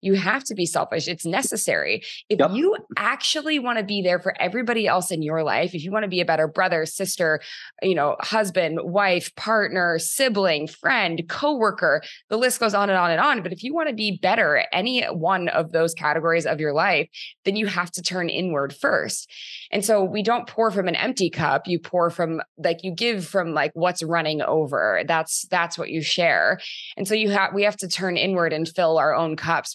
you have to be selfish. It's necessary. If yep. you actually want to be there for everybody else in your life, if you want to be a better brother, sister, you know, husband, wife, partner, sibling, friend, coworker, the list goes on and on and on. But if you want to be better at any one of those categories of your life, then you have to turn inward first. And so we don't pour from an empty cup. You pour from like you give from like what's running over. That's that's what you share. And so you have we have to turn inward and fill our own cups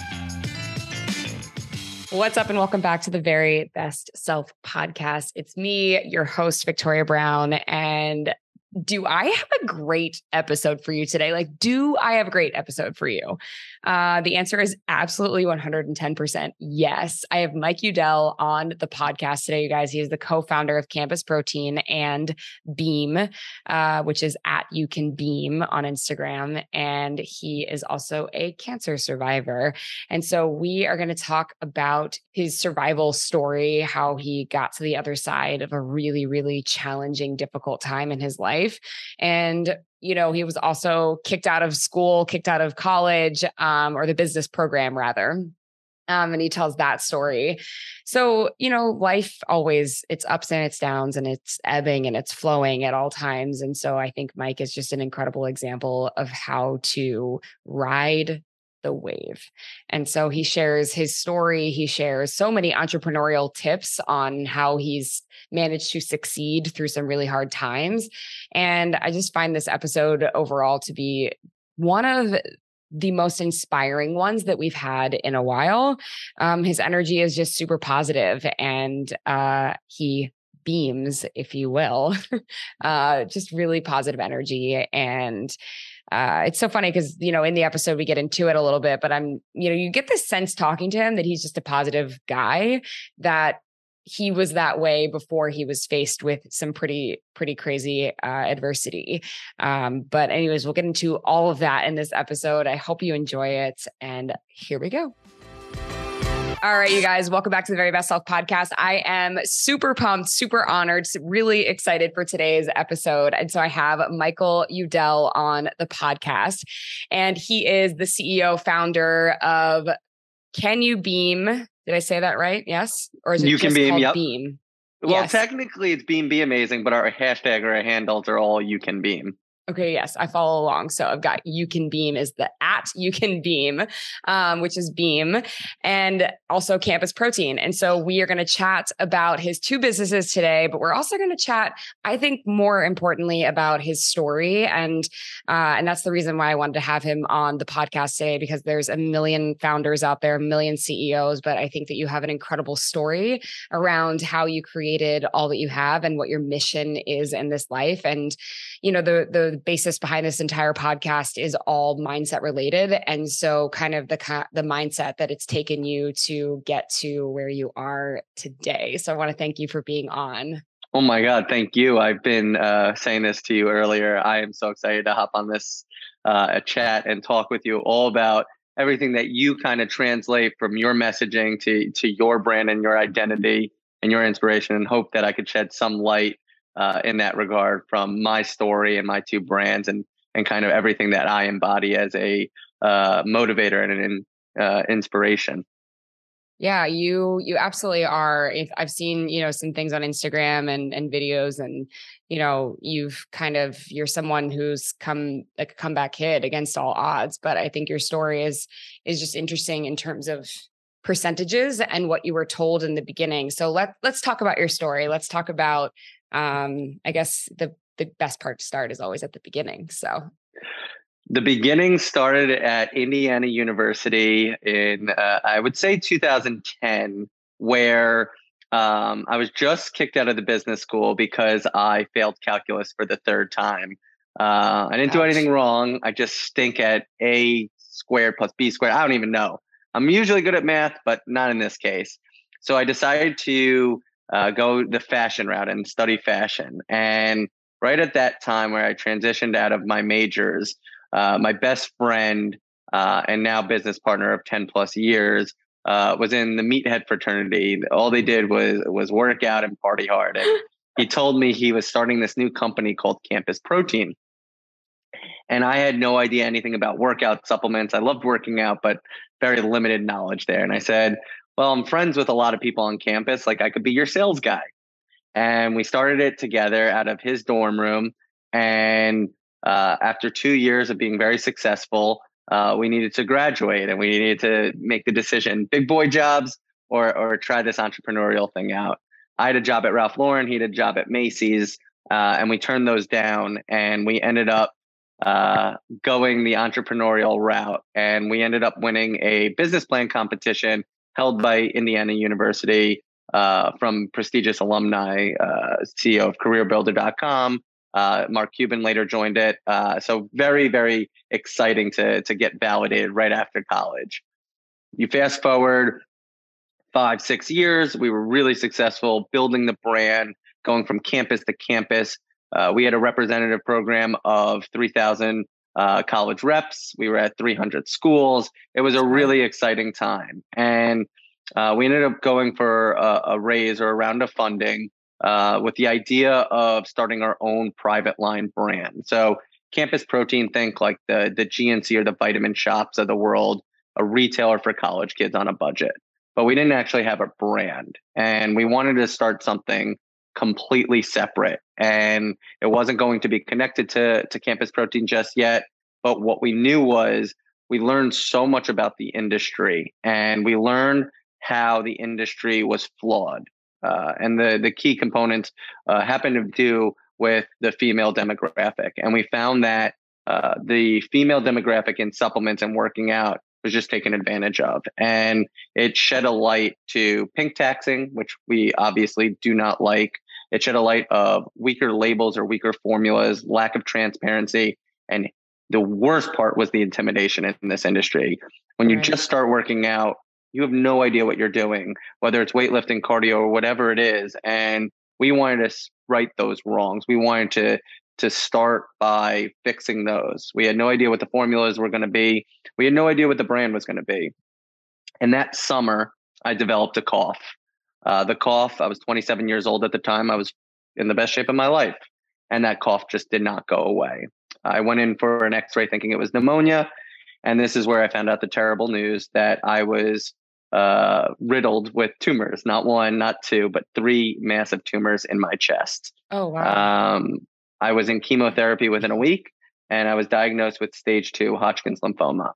What's up, and welcome back to the Very Best Self podcast. It's me, your host, Victoria Brown. And do I have a great episode for you today? Like, do I have a great episode for you? Uh, the answer is absolutely 110% yes. I have Mike Yewdell on the podcast today, you guys. He is the co founder of Campus Protein and Beam, uh, which is at You Can Beam on Instagram. And he is also a cancer survivor. And so we are going to talk about his survival story, how he got to the other side of a really, really challenging, difficult time in his life. And you know, he was also kicked out of school, kicked out of college, um, or the business program rather. Um, and he tells that story. So, you know, life always it's ups and it's downs and it's ebbing and it's flowing at all times. And so I think Mike is just an incredible example of how to ride the wave. And so he shares his story. He shares so many entrepreneurial tips on how he's managed to succeed through some really hard times. And I just find this episode overall to be one of the most inspiring ones that we've had in a while. Um, his energy is just super positive and uh, he beams, if you will, uh, just really positive energy. And uh, it's so funny because you know in the episode we get into it a little bit, but I'm you know you get this sense talking to him that he's just a positive guy that he was that way before he was faced with some pretty pretty crazy uh, adversity. Um, but anyways we'll get into all of that in this episode. I hope you enjoy it and here we go all right, you guys, welcome back to the Very Best Self podcast. I am super pumped, super honored, really excited for today's episode. And so I have Michael Yewdell on the podcast, and he is the CEO, founder of Can You Beam? Did I say that right? Yes, or is it you can beam? Yep. Beam? Well, yes. technically it's Beam Be Amazing, but our hashtag or our handles are all You Can Beam. Okay, yes, I follow along. So I've got You Can Beam is the at You Can Beam, um, which is Beam, and also Campus Protein. And so we are going to chat about his two businesses today, but we're also going to chat, I think, more importantly, about his story, and uh, and that's the reason why I wanted to have him on the podcast today because there's a million founders out there, a million CEOs, but I think that you have an incredible story around how you created all that you have and what your mission is in this life, and you know the the basis behind this entire podcast is all mindset related. And so kind of the the mindset that it's taken you to get to where you are today. So i want to thank you for being on. Oh my god thank you. I've been uh, saying this to you earlier. I am so excited to hop on this uh, chat and talk with you all about everything that you kind of translate from your messaging to to your brand and your identity and your inspiration and hope that i could shed some light uh, in that regard from my story and my two brands and and kind of everything that I embody as a uh, motivator and an uh, inspiration. Yeah, you you absolutely are. If I've seen you know some things on Instagram and and videos, and you know you've kind of you're someone who's come like a comeback kid against all odds. But I think your story is is just interesting in terms of percentages and what you were told in the beginning. So let let's talk about your story. Let's talk about um, I guess the the best part to start is always at the beginning. So the beginning started at Indiana University in uh, I would say 2010, where um, I was just kicked out of the business school because I failed calculus for the third time. Uh, I didn't Ouch. do anything wrong. I just stink at a squared plus b squared. I don't even know. I'm usually good at math, but not in this case. So I decided to uh, go the fashion route and study fashion. And right at that time where I transitioned out of my majors, uh, my best friend uh, and now business partner of 10 plus years uh, was in the meathead fraternity. All they did was was work out and party hard. And he told me he was starting this new company called Campus Protein. And I had no idea anything about workout supplements. I loved working out, but very limited knowledge there. And I said, Well, I'm friends with a lot of people on campus. Like, I could be your sales guy. And we started it together out of his dorm room. And uh, after two years of being very successful, uh, we needed to graduate and we needed to make the decision big boy jobs or, or try this entrepreneurial thing out. I had a job at Ralph Lauren, he had a job at Macy's, uh, and we turned those down and we ended up uh, going the entrepreneurial route. And we ended up winning a business plan competition held by Indiana University uh, from prestigious alumni, uh, CEO of CareerBuilder.com. Uh, Mark Cuban later joined it. Uh, so very, very exciting to to get validated right after college. You fast forward five, six years, we were really successful building the brand, going from campus to campus. Uh, we had a representative program of 3,000 uh, college reps. We were at 300 schools. It was a really exciting time. And uh, we ended up going for a, a, raise or a round of funding uh, with the idea of starting our own private line brand. So, Campus Protein, think like the, the GNC or the vitamin shops of the world, a retailer for college kids on a budget. But we didn't actually have a brand. And we wanted to start something completely separate. And it wasn't going to be connected to, to Campus Protein just yet. But what we knew was we learned so much about the industry and we learned how the industry was flawed. Uh, and the, the key components uh, happened to do with the female demographic. And we found that uh, the female demographic in supplements and working out was just taken advantage of. And it shed a light to pink taxing, which we obviously do not like. It shed a light of weaker labels or weaker formulas, lack of transparency. And the worst part was the intimidation in this industry. When you right. just start working out, you have no idea what you're doing, whether it's weightlifting, cardio, or whatever it is. And we wanted to right those wrongs. We wanted to to start by fixing those. We had no idea what the formulas were going to be. We had no idea what the brand was going to be. And that summer, I developed a cough. Uh, the cough, I was 27 years old at the time. I was in the best shape of my life. And that cough just did not go away. I went in for an x ray thinking it was pneumonia. And this is where I found out the terrible news that I was uh, riddled with tumors, not one, not two, but three massive tumors in my chest. Oh, wow. Um, I was in chemotherapy within a week and I was diagnosed with stage two Hodgkin's lymphoma.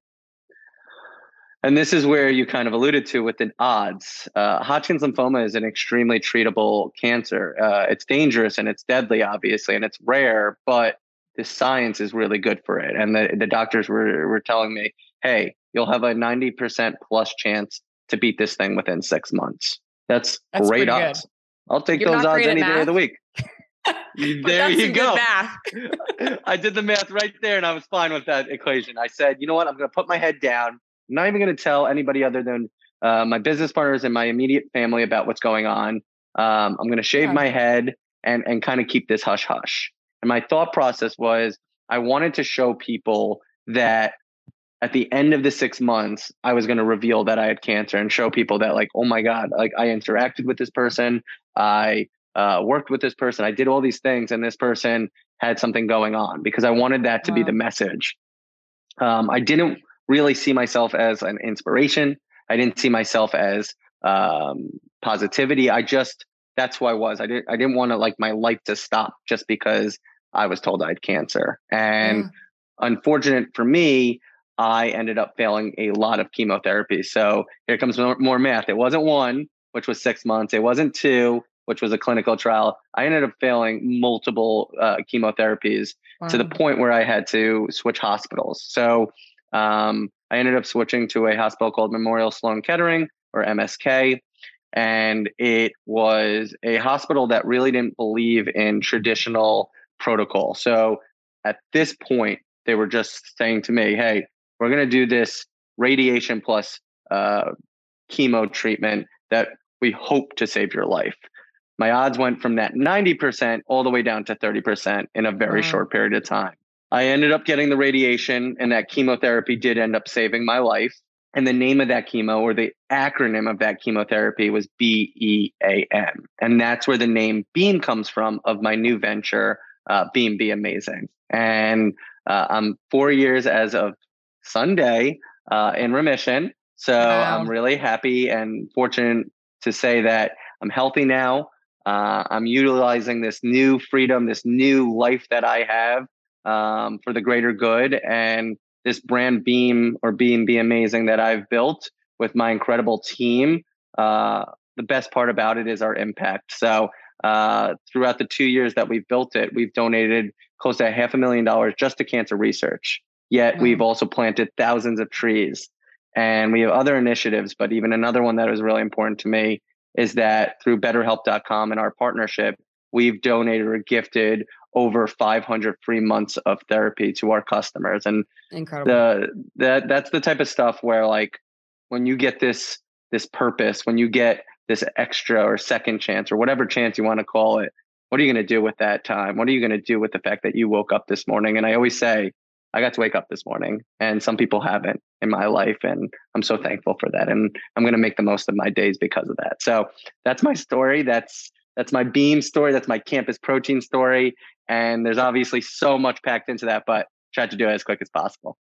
And this is where you kind of alluded to with the odds. Uh, Hodgkin's lymphoma is an extremely treatable cancer. Uh, it's dangerous and it's deadly, obviously, and it's rare, but the science is really good for it. And the, the doctors were, were telling me, hey, you'll have a 90% plus chance to beat this thing within six months. That's, That's great odds. Good. I'll take You're those odds any day of the week. there you go. I did the math right there and I was fine with that equation. I said, you know what? I'm going to put my head down. I'm not even going to tell anybody other than uh, my business partners and my immediate family about what's going on. Um, I'm going to shave yeah. my head and, and kind of keep this hush hush. And my thought process was I wanted to show people that at the end of the six months, I was going to reveal that I had cancer and show people that, like, oh my God, like I interacted with this person. I uh, worked with this person. I did all these things, and this person had something going on because I wanted that to wow. be the message. Um, I didn't really see myself as an inspiration. I didn't see myself as um, positivity. I just that's who I was. I didn't I didn't want to like my life to stop just because I was told I had cancer. And unfortunate for me, I ended up failing a lot of chemotherapy. So here comes more, more math. It wasn't one, which was six months. It wasn't two, which was a clinical trial. I ended up failing multiple uh, chemotherapies wow. to the point where I had to switch hospitals. So um, I ended up switching to a hospital called Memorial Sloan Kettering or MSK. And it was a hospital that really didn't believe in traditional protocol. So at this point, they were just saying to me, hey, we're going to do this radiation plus uh, chemo treatment that we hope to save your life. My odds went from that 90% all the way down to 30% in a very wow. short period of time. I ended up getting the radiation, and that chemotherapy did end up saving my life. And the name of that chemo or the acronym of that chemotherapy was B E A M. And that's where the name Beam comes from of my new venture, uh, Beam Be Amazing. And uh, I'm four years as of Sunday uh, in remission. So wow. I'm really happy and fortunate to say that I'm healthy now. Uh, I'm utilizing this new freedom, this new life that I have um, for the greater good. And this brand Beam or Beam Be Amazing that I've built with my incredible team. Uh, the best part about it is our impact. So uh, throughout the two years that we've built it, we've donated close to half a million dollars just to cancer research. Yet we've also planted thousands of trees. And we have other initiatives, but even another one that was really important to me is that through betterhelp.com and our partnership, we've donated or gifted over 500 free months of therapy to our customers. And incredible. the that that's the type of stuff where like when you get this this purpose when you get this extra or second chance or whatever chance you want to call it what are you going to do with that time? What are you going to do with the fact that you woke up this morning? And i always say i got to wake up this morning and some people haven't in my life and i'm so thankful for that and i'm going to make the most of my days because of that. So that's my story. That's that's my beam story that's my campus protein story and there's obviously so much packed into that, but tried to do it as quick as possible.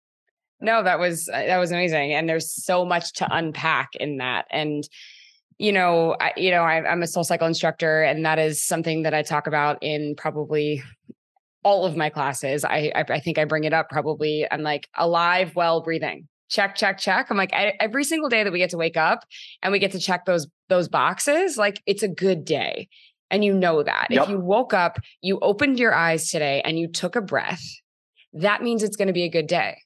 No, that was uh, that was amazing, and there's so much to unpack in that. And you know, I, you know, I, I'm a soul cycle instructor, and that is something that I talk about in probably all of my classes. I, I, I think I bring it up probably. I'm like alive, well, breathing. Check, check, check. I'm like I, every single day that we get to wake up and we get to check those those boxes. Like it's a good day. And you know that. Yep. If you woke up, you opened your eyes today and you took a breath, that means it's going to be a good day.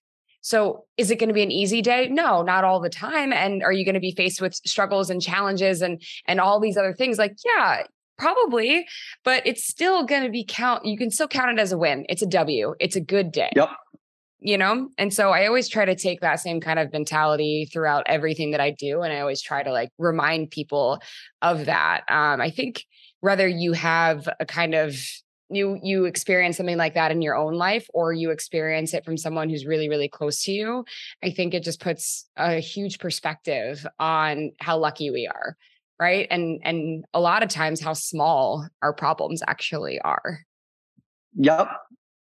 So, is it going to be an easy day? No, not all the time. And are you going to be faced with struggles and challenges and and all these other things? Like, yeah, probably, but it's still going to be count. You can still count it as a win. It's a W. It's a good day. Yep. You know, and so I always try to take that same kind of mentality throughout everything that I do, and I always try to like remind people of that. Um, I think whether you have a kind of you you experience something like that in your own life or you experience it from someone who's really really close to you i think it just puts a huge perspective on how lucky we are right? And and a lot of times how small our problems actually are. Yep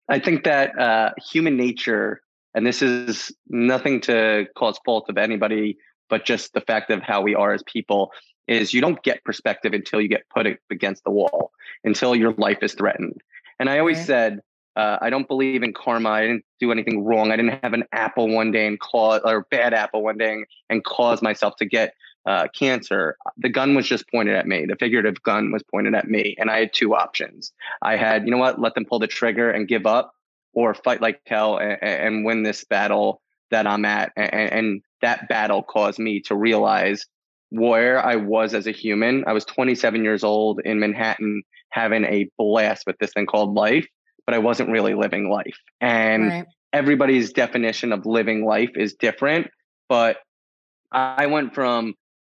i think that uh human nature and this is nothing to cause fault of anybody but just the fact of how we are as people is you don't get perspective until you get put against the wall, until your life is threatened. And I always said, uh, I don't believe in karma. I didn't do anything wrong. I didn't have an apple one day and cause or bad apple one day and cause myself to get uh, cancer. The gun was just pointed at me. The figurative gun was pointed at me, and I had two options. I had, you know what, let them pull the trigger and give up, or fight like hell and, and win this battle that I'm at. And, and that battle caused me to realize where I was as a human. I was 27 years old in Manhattan having a blast with this thing called life, but I wasn't really living life. And right. everybody's definition of living life is different. But I went from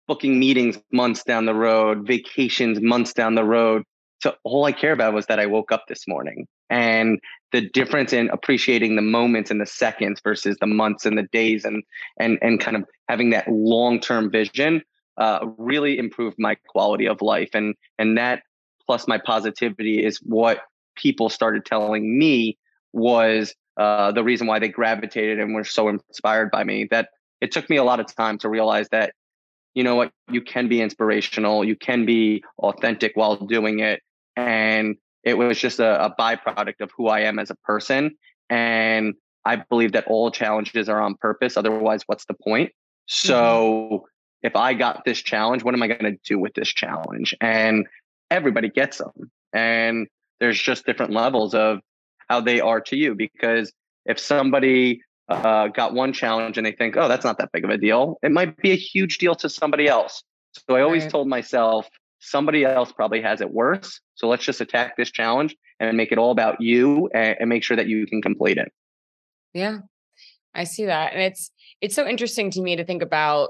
booking meetings months down the road, vacations months down the road, So all I care about was that I woke up this morning. And the difference in appreciating the moments and the seconds versus the months and the days and and and kind of having that long-term vision uh, really improved my quality of life and and that plus my positivity is what people started telling me was uh, the reason why they gravitated and were so inspired by me that it took me a lot of time to realize that you know what you can be inspirational you can be authentic while doing it and it was just a, a byproduct of who i am as a person and i believe that all challenges are on purpose otherwise what's the point mm-hmm. so if I got this challenge, what am I going to do with this challenge? And everybody gets them. And there's just different levels of how they are to you. Because if somebody uh, got one challenge and they think, oh, that's not that big of a deal, it might be a huge deal to somebody else. So I always right. told myself, somebody else probably has it worse. So let's just attack this challenge and make it all about you and, and make sure that you can complete it. Yeah, I see that. And it's, it's so interesting to me to think about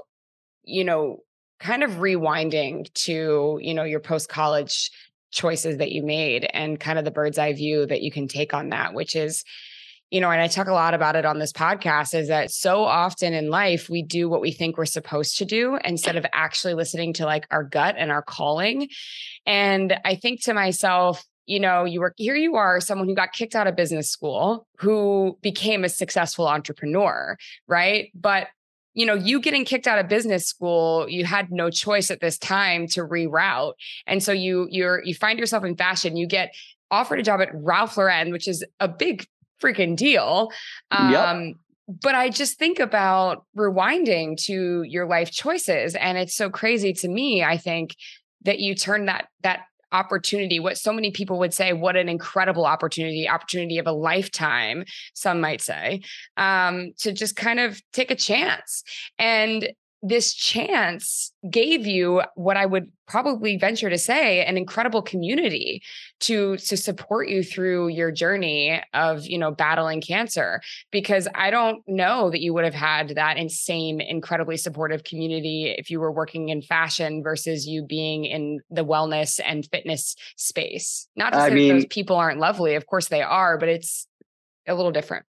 you know, kind of rewinding to, you know, your post college choices that you made and kind of the bird's eye view that you can take on that, which is, you know, and I talk a lot about it on this podcast is that so often in life we do what we think we're supposed to do instead of actually listening to like our gut and our calling. And I think to myself, you know, you were here you are, someone who got kicked out of business school, who became a successful entrepreneur, right? But you know, you getting kicked out of business school, you had no choice at this time to reroute. And so you you're you find yourself in fashion, you get offered a job at Ralph Lauren, which is a big freaking deal. Um, yep. But I just think about rewinding to your life choices. And it's so crazy to me, I think, that you turn that that opportunity what so many people would say what an incredible opportunity opportunity of a lifetime some might say um, to just kind of take a chance and this chance gave you what I would probably venture to say an incredible community to to support you through your journey of you know battling cancer. Because I don't know that you would have had that insane incredibly supportive community if you were working in fashion versus you being in the wellness and fitness space. Not to say I mean, those people aren't lovely of course they are but it's a little different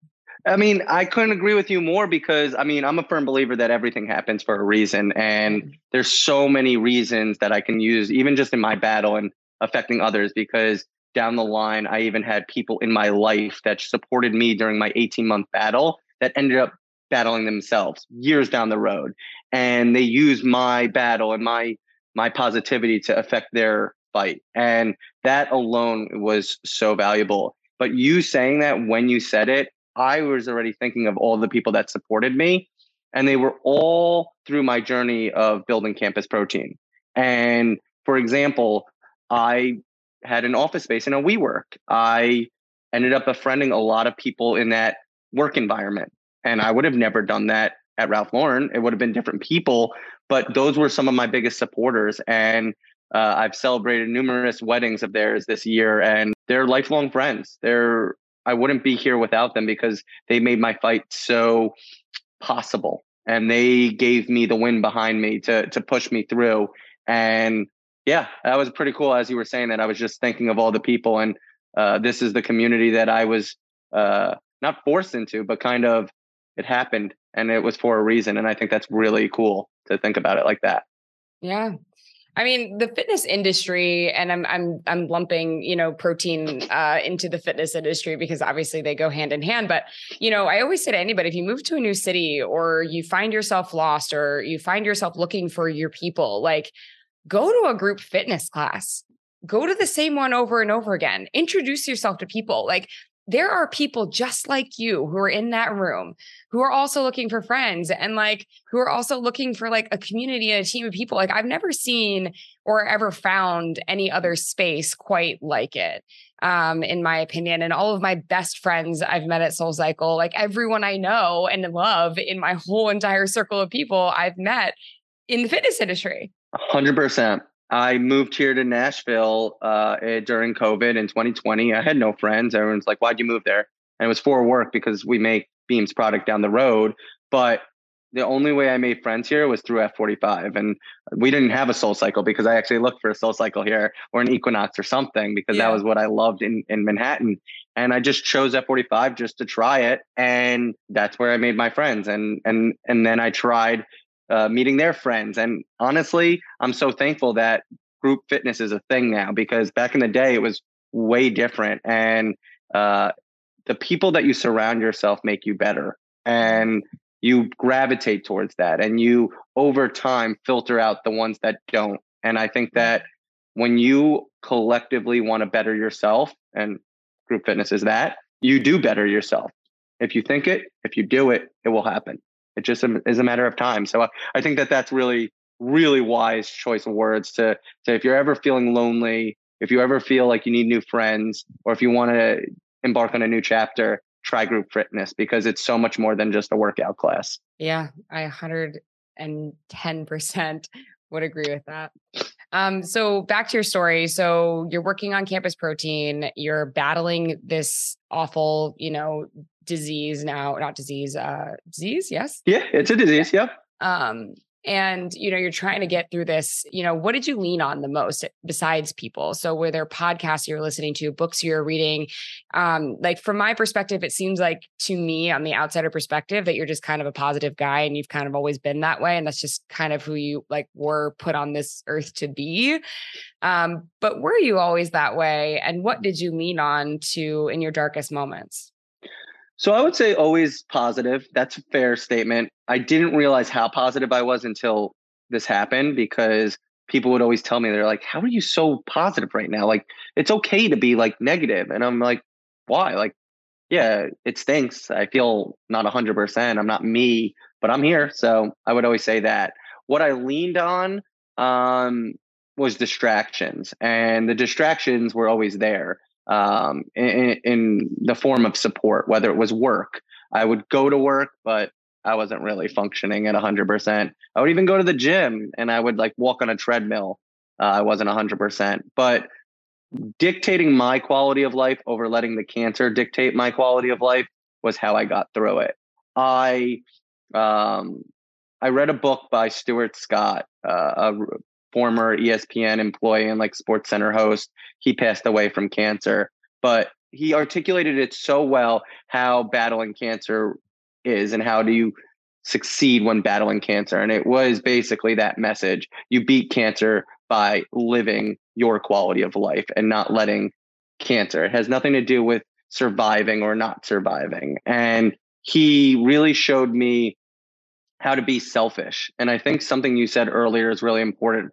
I mean, I couldn't agree with you more because I mean, I'm a firm believer that everything happens for a reason. And mm-hmm. there's so many reasons that I can use, even just in my battle and affecting others, because down the line, I even had people in my life that supported me during my 18 month battle that ended up battling themselves years down the road. And they used my battle and my my positivity to affect their fight. And that alone was so valuable. But you saying that when you said it, I was already thinking of all the people that supported me, and they were all through my journey of building campus protein. And for example, I had an office space in a WeWork. I ended up befriending a lot of people in that work environment. And I would have never done that at Ralph Lauren. It would have been different people, but those were some of my biggest supporters. And uh, I've celebrated numerous weddings of theirs this year, and they're lifelong friends. They're I wouldn't be here without them because they made my fight so possible. And they gave me the wind behind me to to push me through. And yeah that was pretty cool as you were saying that. I was just thinking of all the people and uh, this is the community that i was uh, not forced into but kind of it happened and it was for a reason. And i think that's really cool to think about it like that. Yeah I mean, the fitness industry, and I'm I'm I'm lumping you know protein uh, into the fitness industry because obviously they go hand in hand. But you know, I always say to anybody, if you move to a new city or you find yourself lost or you find yourself looking for your people, like go to a group fitness class. Go to the same one over and over again. Introduce yourself to people. Like there are people just like you who are in that room who are also looking for friends and like who are also looking for like a community and a team of people. Like I've never seen or ever found any other space quite like it, um, in my opinion. And all of my best friends I've met at Soul Cycle, like everyone I know and love in my whole entire circle of people I've met in the fitness industry. 100%. I moved here to Nashville uh, eh, during COVID in 2020. I had no friends. Everyone's like, "Why'd you move there?" And it was for work because we make Beams product down the road. But the only way I made friends here was through F45, and we didn't have a Soul Cycle because I actually looked for a Soul Cycle here or an Equinox or something because yeah. that was what I loved in in Manhattan. And I just chose F45 just to try it, and that's where I made my friends. And and and then I tried uh, meeting their friends. And honestly, I'm so thankful that group fitness is a thing now because back in the day it was way different. And uh, the people that you surround yourself make you better. And you gravitate towards that and you over time filter out the ones that don't. And I think that when you collectively want to better yourself, and group fitness is that, you do better yourself. If you think it, if you do it, it will happen. It just is a matter of time. So I think that that's really, really wise choice of words to, to if you're ever feeling lonely, if you ever feel like you need new friends, or if you want to embark on a new chapter, try group fitness because it's so much more than just a workout class. Yeah, I 110% would agree with that. Um, so back to your story. So you're working on campus protein, you're battling this awful, you know, disease now, not disease, uh, disease, yes? Yeah, it's a disease. Yeah. Um, and you know you're trying to get through this you know what did you lean on the most besides people so were there podcasts you're listening to books you're reading um like from my perspective it seems like to me on the outsider perspective that you're just kind of a positive guy and you've kind of always been that way and that's just kind of who you like were put on this earth to be um but were you always that way and what did you lean on to in your darkest moments so I would say always positive. That's a fair statement. I didn't realize how positive I was until this happened because people would always tell me they're like, "How are you so positive right now? Like it's okay to be like negative." And I'm like, "Why?" Like, yeah, it stinks. I feel not 100%. I'm not me, but I'm here. So I would always say that. What I leaned on um was distractions and the distractions were always there um, in, in the form of support, whether it was work. I would go to work, but I wasn't really functioning at 100%. I would even go to the gym and I would like walk on a treadmill. Uh, I wasn't 100%. But dictating my quality of life over letting the cancer dictate my quality of life was how I got through it. I um, I read a book by Stuart Scott, uh, a former ESPN employee and like Sports Center host. He passed away from cancer, but he articulated it so well how battling cancer is and how do you succeed when battling cancer. And it was basically that message. You beat cancer by living your quality of life and not letting cancer. It has nothing to do with surviving or not surviving. And he really showed me how to be selfish. And I think something you said earlier is really important.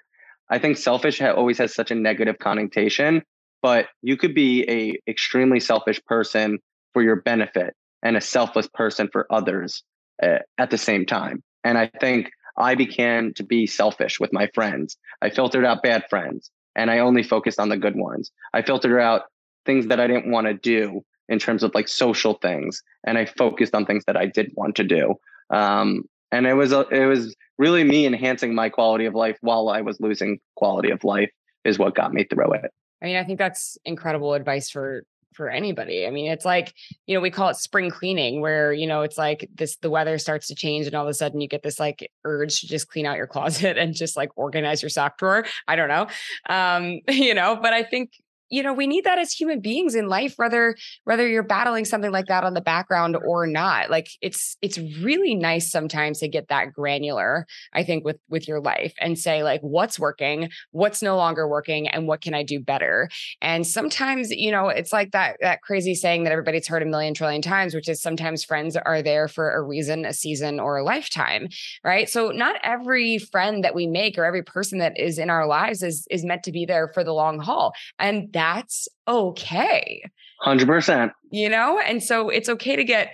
I think selfish always has such a negative connotation, but you could be a extremely selfish person for your benefit and a selfless person for others uh, at the same time. And I think I began to be selfish with my friends. I filtered out bad friends and I only focused on the good ones. I filtered out things that I didn't want to do in terms of like social things and I focused on things that I did want to do. Um, and it was a, it was really me enhancing my quality of life while I was losing quality of life is what got me through it. I mean, I think that's incredible advice for for anybody. I mean, it's like, you know, we call it spring cleaning where, you know, it's like this the weather starts to change and all of a sudden you get this like urge to just clean out your closet and just like organize your sock drawer. I don't know. Um, you know, but I think you know we need that as human beings in life whether whether you're battling something like that on the background or not. Like it's it's really nice sometimes to get that granular i think with with your life and say like what's working? What's no longer working? And what can i do better? And sometimes you know it's like that that crazy saying that everybody's heard a million trillion times which is sometimes friends are there for a reason a season or a lifetime right? So not every friend that we make or every person that is in our lives is is meant to be there for the long haul. And that's okay. 100%. You know, and so it's okay to get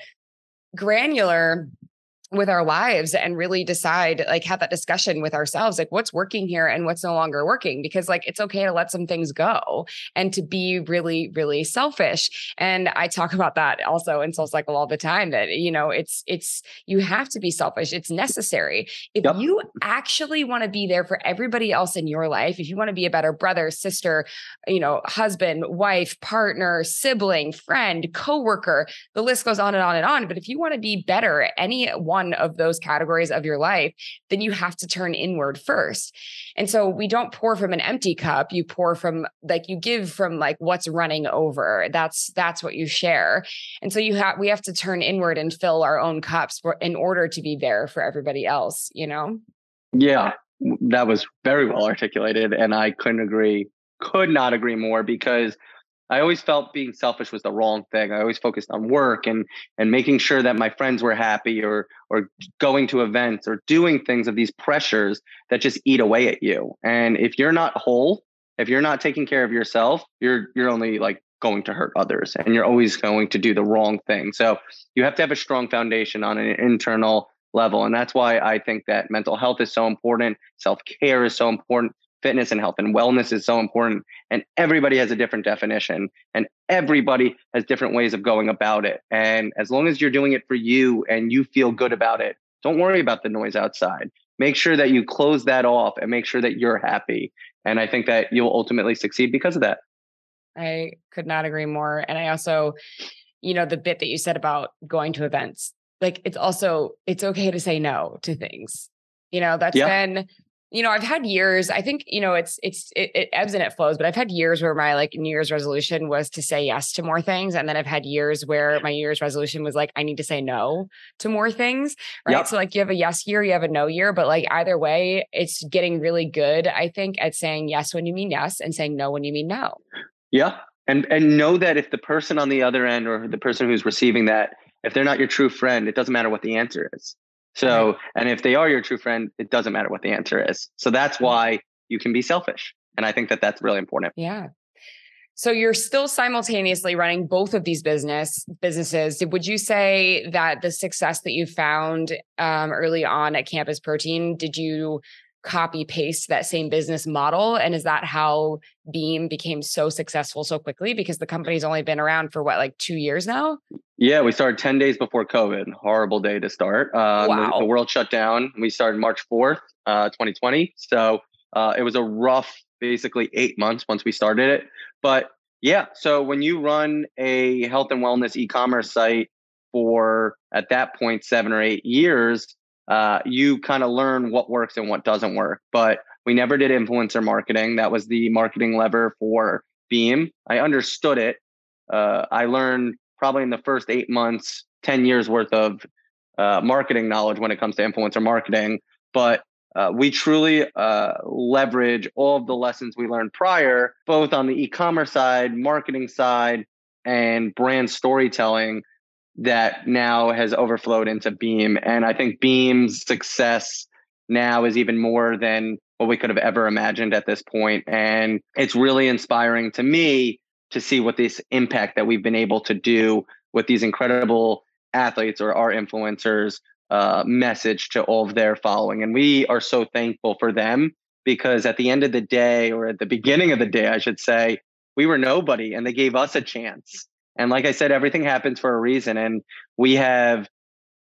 granular with our lives and really decide like have that discussion with ourselves like what's working here and what's no longer working? Because like it's okay to let some things go and to be really really selfish. And i talk about that also in soul cycle all the time that you know it's it's you have to be selfish. It's necessary. If yep. you actually want to be there for everybody else in your life if you want to be a better brother sister you know husband wife partner sibling friend coworker the list goes on and on and on. But if you want to be better at any one one of those categories of your life, then you have to turn inward first. And so we don't pour from an empty cup, you pour from like you give from like what's running over. That's that's what you share. And so you have we have to turn inward and fill our own cups for, in order to be there for everybody else, you know? Yeah, that was very well articulated and I couldn't agree could not agree more because I always felt being selfish was the wrong thing. I always focused on work and and making sure that my friends were happy or or going to events or doing things of these pressures that just eat away at you. And if you're not whole, if you're not taking care of yourself, you're you're only like going to hurt others and you're always going to do the wrong thing. So you have to have a strong foundation on an internal level and that's why I think that mental health is so important, self-care is so important fitness and health and wellness is so important. And everybody has a different definition and everybody has different ways of going about it. And as long as you're doing it for you and you feel good about it, don't worry about the noise outside. Make sure that you close that off and make sure that you're happy. And I think that you'll ultimately succeed because of that. I could not agree more. And I also, you know, the bit that you said about going to events, like it's also, it's okay to say no to things You know, that's yeah. been you know, I've had years, I think, you know, it's, it's, it, it, ebbs and it flows, but I've had years where my like New Year's resolution was to say yes to more things. And then I've had years where my New Year's resolution was like, I need to say no to more things. Right. Yep. So like you have a yes year, you have a no year, but like either way, it's getting really good, I think, at saying yes when you mean yes and saying no when you mean no. Yeah. And, and know that if the person on the other end or the person who's receiving that, if they're not your true friend, it doesn't matter what the answer is. So, and if they are your true friend, it doesn't matter what the answer is. So that's why you can be selfish. And I think that that's really important. Yeah. So you're still simultaneously running both of these business businesses. Would you say that the success that you found um, early on at Campus Protein, did you copy paste that same business model? And is that how Beam became so successful so quickly? Because the company's only been around for what, like two years now? Yeah, we started 10 days before COVID. Horrible day to start. Um, wow. the, the, world shut down. We started March 4th, uh, 2020. So uh, it was a rough, basically eight months once we started it. But yeah, so when you run a health and wellness e commerce site for at that point, seven or eight years, uh, you kind of learn what works and what doesn't work. But we never did influencer marketing. That was the marketing lever for Beam. I understood it. Uh, I learned probably in the first eight months, 10 years worth of uh, marketing knowledge when it comes to influencer marketing. But uh, we truly uh, leverage all of the lessons we learned prior, both on the e commerce side, marketing side, and brand storytelling that now has overflowed into Beam. And I think Beam's success now is even more than what we could have ever imagined at this point. And it's really inspiring to me to see what this impact that we've been able to do with these incredible athletes or our influencers uh, message to all of their following. And we are so thankful for them because at the end of the day, or at the beginning of the day, I should say, we were nobody and they gave us a chance. And like I said, everything happens for a reason. And we have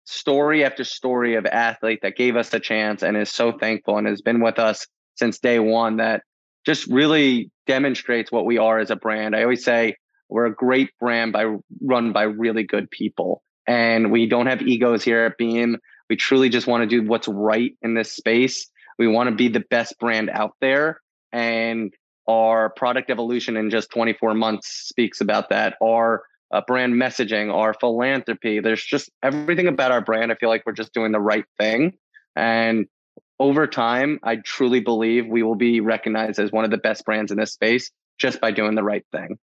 story after story of athlete that gave us a chance and is so thankful and has been with us since day one that just really demonstrates what we are as a brand. I always say we're a great brand by run by really good people. And we don't have egos here at Beam. We truly just want to do what's right in this space. We want to be the best brand out there. And our product evolution in just 24 months speaks about that. Our uh, brand messaging, our philanthropy, there's just everything about our brand. I feel like we're just doing the right thing. And over time, I truly believe we will be recognized as one of the best brands in this space just by doing the right thing.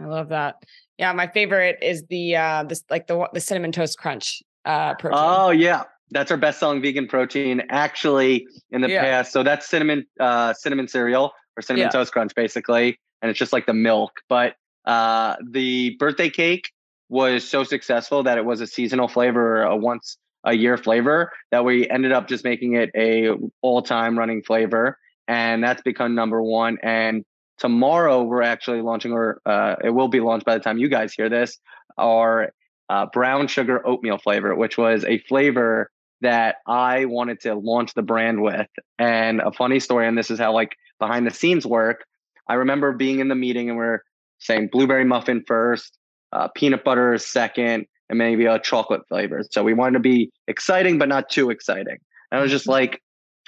I love that. Yeah, my favorite is the uh this like the the cinnamon toast crunch uh protein. Oh yeah. That's our best selling vegan protein actually in the yeah. past. So that's cinnamon uh cinnamon cereal or cinnamon yeah. toast crunch basically and it's just like the milk but uh, the birthday cake was so successful that it was a seasonal flavor a once a year flavor that we ended up just making it a all-time running flavor and that's become number one and tomorrow we're actually launching or uh, it will be launched by the time you guys hear this our uh, brown sugar oatmeal flavor which was a flavor that i wanted to launch the brand with and a funny story and this is how like behind the scenes work. I remember being in the meeting and we're saying blueberry muffin first, uh, peanut butter second, and maybe a chocolate flavor. So we wanted to be exciting, but not too exciting. And I was just like,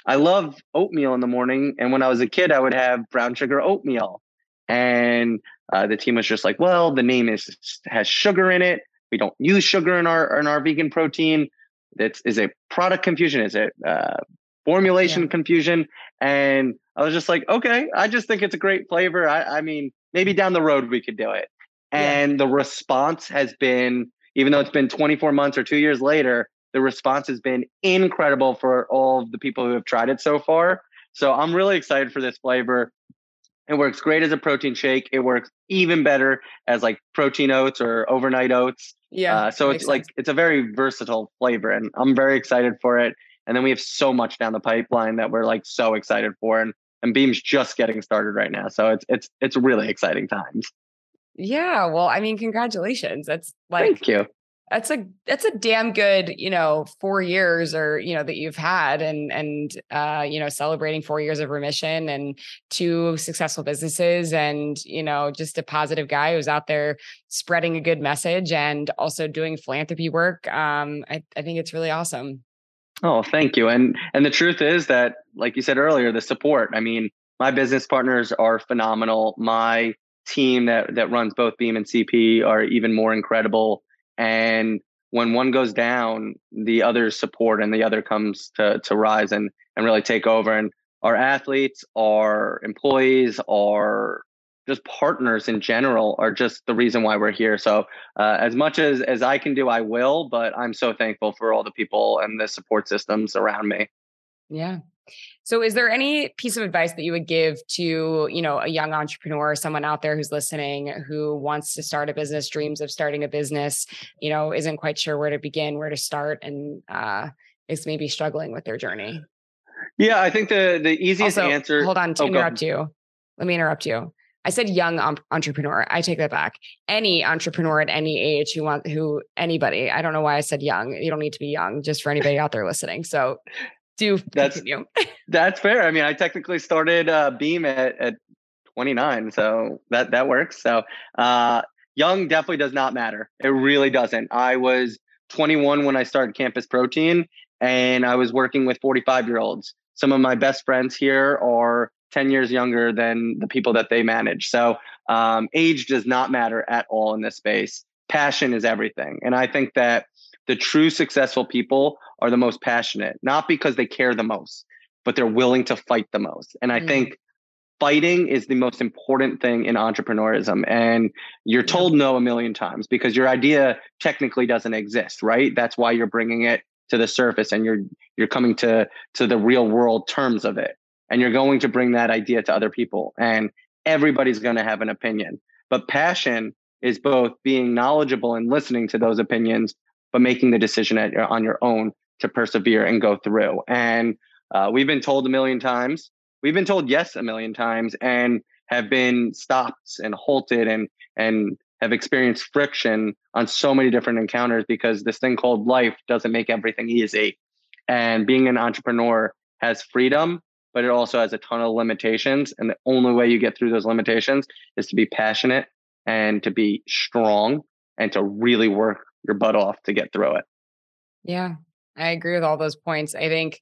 I love oatmeal in the morning. And when I was a kid, I would have brown sugar oatmeal. And uh, the team was just like, well, the name is has sugar in it. We don't use sugar in our in our vegan protein. It's is a product confusion. Is it uh, formulation yeah. confusion? And I was just like, okay, I just think it's a great flavor. I, I mean, maybe down the road we could do it. And yeah. the response has been, even though it's been 24 months or two years later, the response has been incredible for all of the people who have tried it so far. So I'm really excited for this flavor. It works great as a protein shake. It works even better as like protein oats or overnight oats. Yeah. Uh, so it's sense. like it's a very versatile flavor, and I'm very excited for it. And then we have so much down the pipeline that we're like so excited for. And and Beam's just getting started right now. So it's it's it's really exciting times. Yeah, well, I mean, congratulations. That's like Thank you. That's a that's a damn good, you know, 4 years or, you know, that you've had and and uh, you know, celebrating 4 years of remission and two successful businesses and, you know, just a positive guy who's out there spreading a good message and also doing philanthropy work. Um I I think it's really awesome. Oh, thank you. And and the truth is that, like you said earlier, the support. I mean, my business partners are phenomenal. My team that that runs both Beam and CP are even more incredible. And when one goes down, the other support and the other comes to to rise and and really take over. And our athletes, our employees, our just partners in general are just the reason why we're here. So uh, as much as as I can do, I will. But I'm so thankful for all the people and the support systems around me. Yeah. So is there any piece of advice that you would give to, you know, a young entrepreneur, someone out there who's listening who wants to start a business, dreams of starting a business, you know, isn't quite sure where to begin, where to start and uh is maybe struggling with their journey? Yeah, I think the the easiest also, answer Hold on to oh, interrupt you. Let me interrupt you. I said young entrepreneur. I take that back. Any entrepreneur at any age who want who anybody. I don't know why I said young. You don't need to be young. Just for anybody out there listening. So do that's, continue. that's fair. I mean, I technically started uh, Beam at, at 29, so that that works. So uh, young definitely does not matter. It really doesn't. I was 21 when I started Campus Protein, and I was working with 45 year olds. Some of my best friends here are 10 years younger than the people that they manage. So um, age does not matter at all in this space. Passion is everything. And I think that the true successful people are the most passionate, not because they care the most, but they're willing to fight the most. And I mm. think fighting is the most important thing in entrepreneurism. And you're told no a million times because your idea technically doesn't exist, right? That's why you're bringing it to the surface and you're you're coming to to the real world terms of it and you're going to bring that idea to other people and everybody's going to have an opinion. But passion is both being knowledgeable and listening to those opinions but making the decision your, on your own to persevere and go through. And uh, we've been told a million times we've been told yes a million times and have been stopped and halted and and have experienced friction on so many different encounters because this thing called life doesn't make everything easy. And being an entrepreneur has freedom but it also has a ton of limitations. And the only way you get through those limitations is to be passionate and to be strong and to really work your butt off to get through it. Yeah, I agree with all those points. I think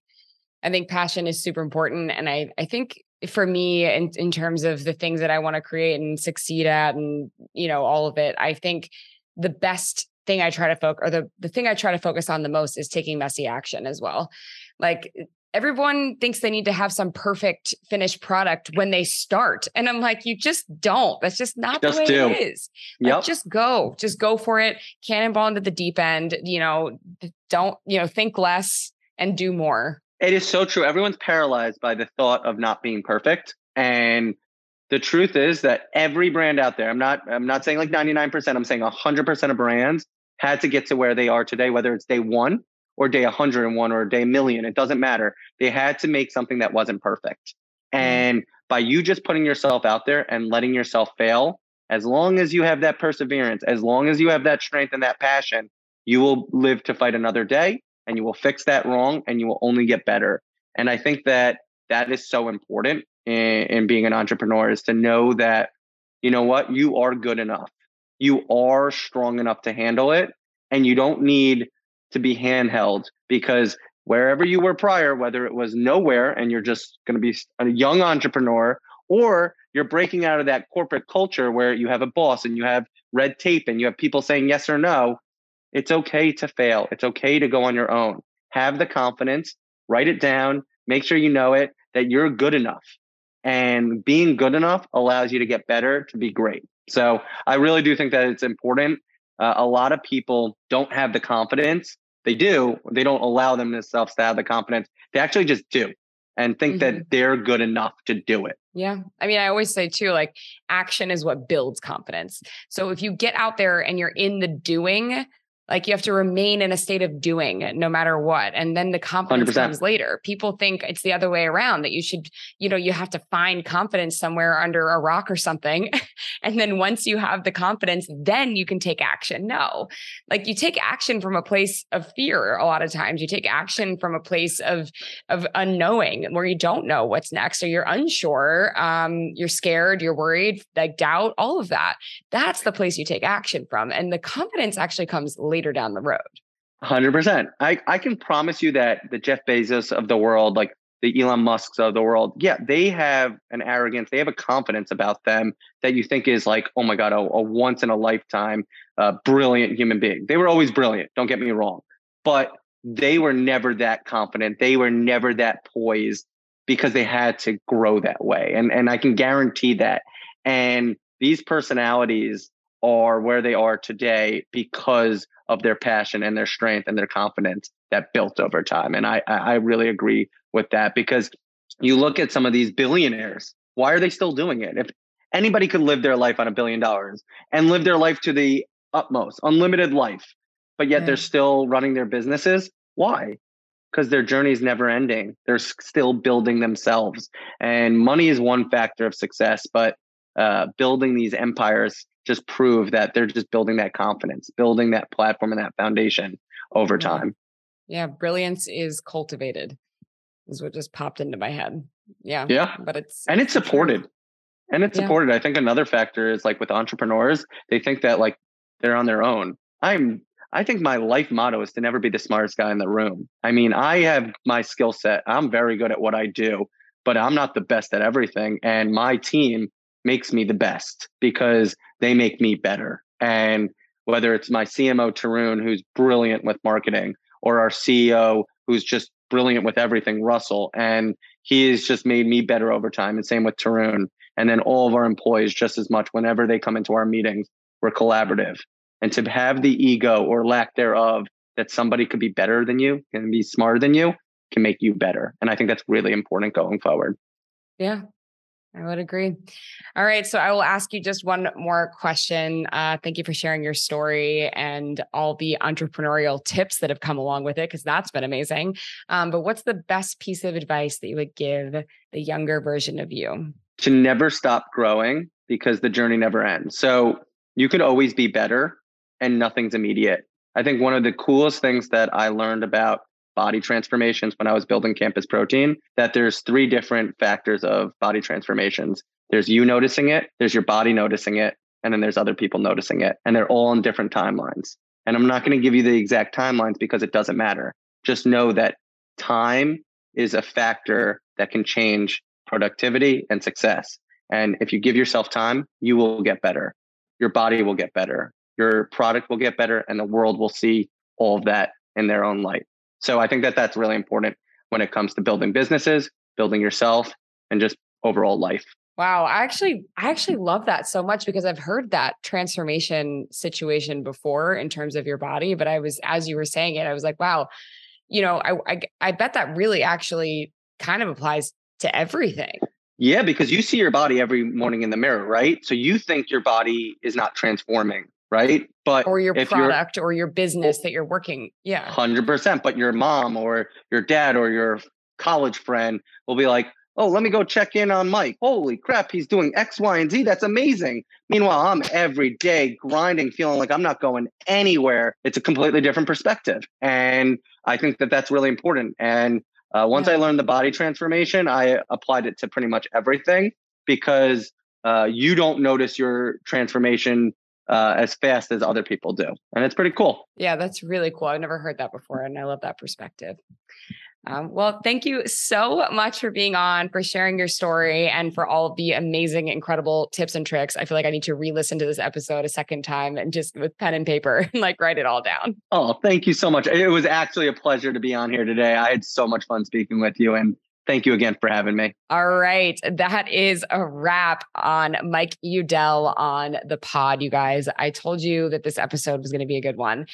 I think passion is super important. And I I think for me in, in terms of the things that I want to create and succeed at and you know all of it, I think the best thing I try to focus or the the thing I try to focus on the most is taking messy action as well. Like everyone thinks they need to have some perfect finished product when they start. And I'm like, you just don't. That's just not just the way do. it is. Like, yep. just go. Just go for it. Cannonball into the deep end. You know, don't, you know, think less and do more. It is so true. Everyone's paralyzed by the thought of not being perfect. And the truth is that every brand out there, I'm not, I'm not saying like 99%, I'm saying 100% of brands had to get to where they are today, whether it's day one or day 101 or day million. It doesn't matter. They had to make something that wasn't perfect. Mm. And by you just putting yourself out there and letting yourself fail, as long as you have that perseverance, as long as you have that strength and that passion, you will live to fight another day and you will fix that wrong and you will only get better. And I think that that is so important in, in being an entrepreneur is to know that, you know what, you are good enough. You are strong enough to handle it. And you don't need to be handheld because wherever you were prior, whether it was nowhere and you're just going to be a young entrepreneur, or you're breaking out of that corporate culture where you have a boss and you have red tape and you have people saying yes or no, it's okay to fail. It's okay to go on your own. Have the confidence, write it down, make sure you know it, that you're good enough. And being good enough allows you to get better to be great. So I really do think that it's important uh, a lot of people don't have the confidence. They do. They don't allow themselves to have the confidence. They actually just do and think mm-hmm. that they're good enough to do it. Yeah. I mean, I always say too, like action is what builds confidence. So if you get out there and you're in the doing, like you have to remain in a state of doing no matter what. And then the confidence 100%. comes later. People think it's the other way around that you should, you know, you have to find confidence somewhere under a rock or something. and then once you have the confidence, then you can take action. No, like you take action from a place of fear. A lot of times you take action from a place of, of unknowing where you don't know what's next or you're unsure. Um, you're scared, you're worried, like doubt, all of that. That's the place you take action from. And the confidence actually comes later later down the road. 100%. I, I can promise you that the Jeff Bezos of the world, like the Elon Musks of the world, yeah, they have an arrogance, they have a confidence about them that you think is like, oh my God, a, a once in a lifetime, uh, brilliant human being. They were always brilliant, don't get me wrong, but they were never that confident. They were never that poised because they had to grow that way. And, and I can guarantee that. And these personalities are where they are today because of their passion and their strength and their confidence that built over time. And I, I really agree with that because you look at some of these billionaires, why are they still doing it? If anybody could live their life on a billion dollars and live their life to the utmost, unlimited life, but yet they're still running their businesses, why? Because their journey is never ending. They're still building themselves. And money is one factor of success, but uh, building these empires just prove that they're just building that confidence, building that platform and that foundation over time. Yeah, brilliance is cultivated, is what just popped into my head. Yeah. Yeah. But it's and it's supported. And it's yeah. supported. I think another factor is like with entrepreneurs, they think that like they're on their own. I'm I think my life motto is to never be the smartest guy in the room. I mean, I have my skill set. I'm very good at what I do, but I'm not the best at everything. And my team makes me the best because they make me better. And whether it's my CMO, Tarun, who's brilliant with marketing, or our CEO, who's just brilliant with everything, Russell, and he has just made me better over time. And same with Tarun. And then all of our employees just as much whenever they come into our meetings, we're collaborative. And to have the ego or lack thereof that somebody could be better than you, can be smarter than you, can make you better. And I think that's really important going forward. Yeah, I would agree. All right. So I will ask you just one more question. Uh, thank you for sharing your story and all the entrepreneurial tips that have come along with it, because that's been amazing. Um, but what's the best piece of advice that you would give the younger version of you? To never stop growing because the journey never ends. So you could always be better and nothing's immediate. I think one of the coolest things that I learned about body transformations when I was building Campus Protein that there's three different factors of body transformations. There's you noticing it, there's your body noticing it, and then there's other people noticing it. And they're all in different timelines. And I'm not going to give you the exact timelines because it doesn't matter. Just know that time is a factor that can change productivity and success. And if you give yourself time, you will get better. Your body will get better. Your product will get better, and the world will see all of that in their own light. So I think that that's really important when it comes to building businesses, building yourself, and just overall life. Wow, I actually I actually love that so much because I've heard that transformation situation before in terms of your body, but I was as you were saying it, I was like, wow, you know, I I, I bet that really actually kind of applies to everything. Yeah, because you see your body every morning in the mirror, right? So you think your body is not transforming right? But or your product or your business that you're working. Yeah. 100%. But your mom or your dad or your college friend will be like, oh, let me go check in on Mike. Holy crap, he's doing X, Y, and Z. That's amazing. Meanwhile, I'm every day grinding, feeling like I'm not going anywhere. It's a completely different perspective. And I think that that's really important. And uh, once yeah. I learned the body transformation, I applied it to pretty much everything because uh, you don't notice your transformation uh, as fast as other people do. And it's pretty cool. Yeah, that's really cool. I've never heard that before. And I love that perspective. Um, well, thank you so much for being on, for sharing your story, and for all the amazing, incredible tips and tricks. I feel like I need to re listen to this episode a second time and just with pen and paper and like write it all down. Oh, thank you so much. It was actually a pleasure to be on here today. I had so much fun speaking with you. And Thank you again for having me. All right. That is a wrap on Mike Yewdell on the pod, you guys. I told you that this episode was going to be a good one.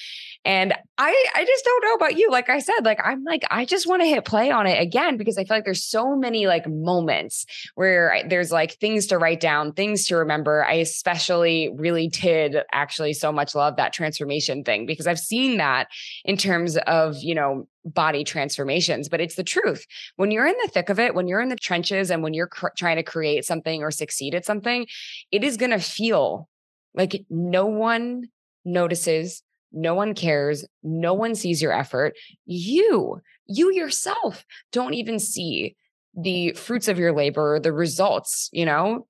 And I I just don't know about you. Like I said, like I'm like, I just want to hit play on it again because I feel like there's so many like moments where I, there's like things to write down, things to remember. I especially really did actually so much love that transformation thing because I've seen that in terms of, you know, body transformations, but it's the truth. When you're in the thick of it, when you're in the trenches and when you're cr- trying to create something or succeed at something, it is going to feel like no one notices, no one cares, no one sees your effort. You, you yourself don't even see the fruits of your labor, the results, you know?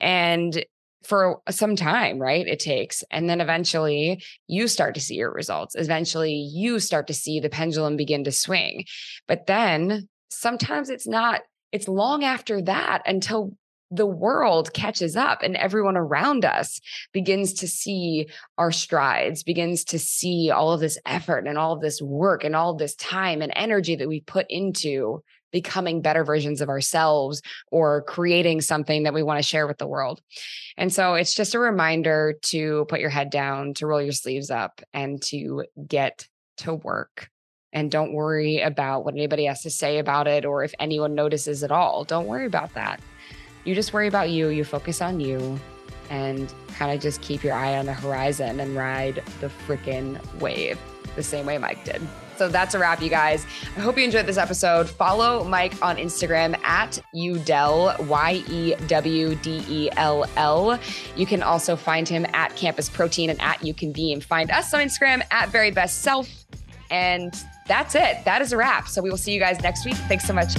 And for some time, right? It takes. And then eventually you start to see your results. Eventually you start to see the pendulum begin to swing. But then sometimes it's not, it's long after that until the world catches up and everyone around us begins to see our strides, begins to see all of this effort and all of this work and all of this time and energy that we put into becoming better versions of ourselves or creating something that we want to share with the world. And so it's just a reminder to put your head down, to roll your sleeves up, and to get to work. And don't worry about what anybody has to say about it or if anyone notices at all. Don't worry about that. You just worry about you, you focus on you, and kind of just keep your eye on the horizon and ride the freaking wave the same way Mike did. So that's a wrap, you guys. I hope you enjoyed this episode. Follow Mike on Instagram at Yewdell, Y E W D E L L. You can also find him at Campus Protein and at You Beam. Find us on Instagram at Very Best Self. And that's it. That is a wrap. So we will see you guys next week. Thanks so much.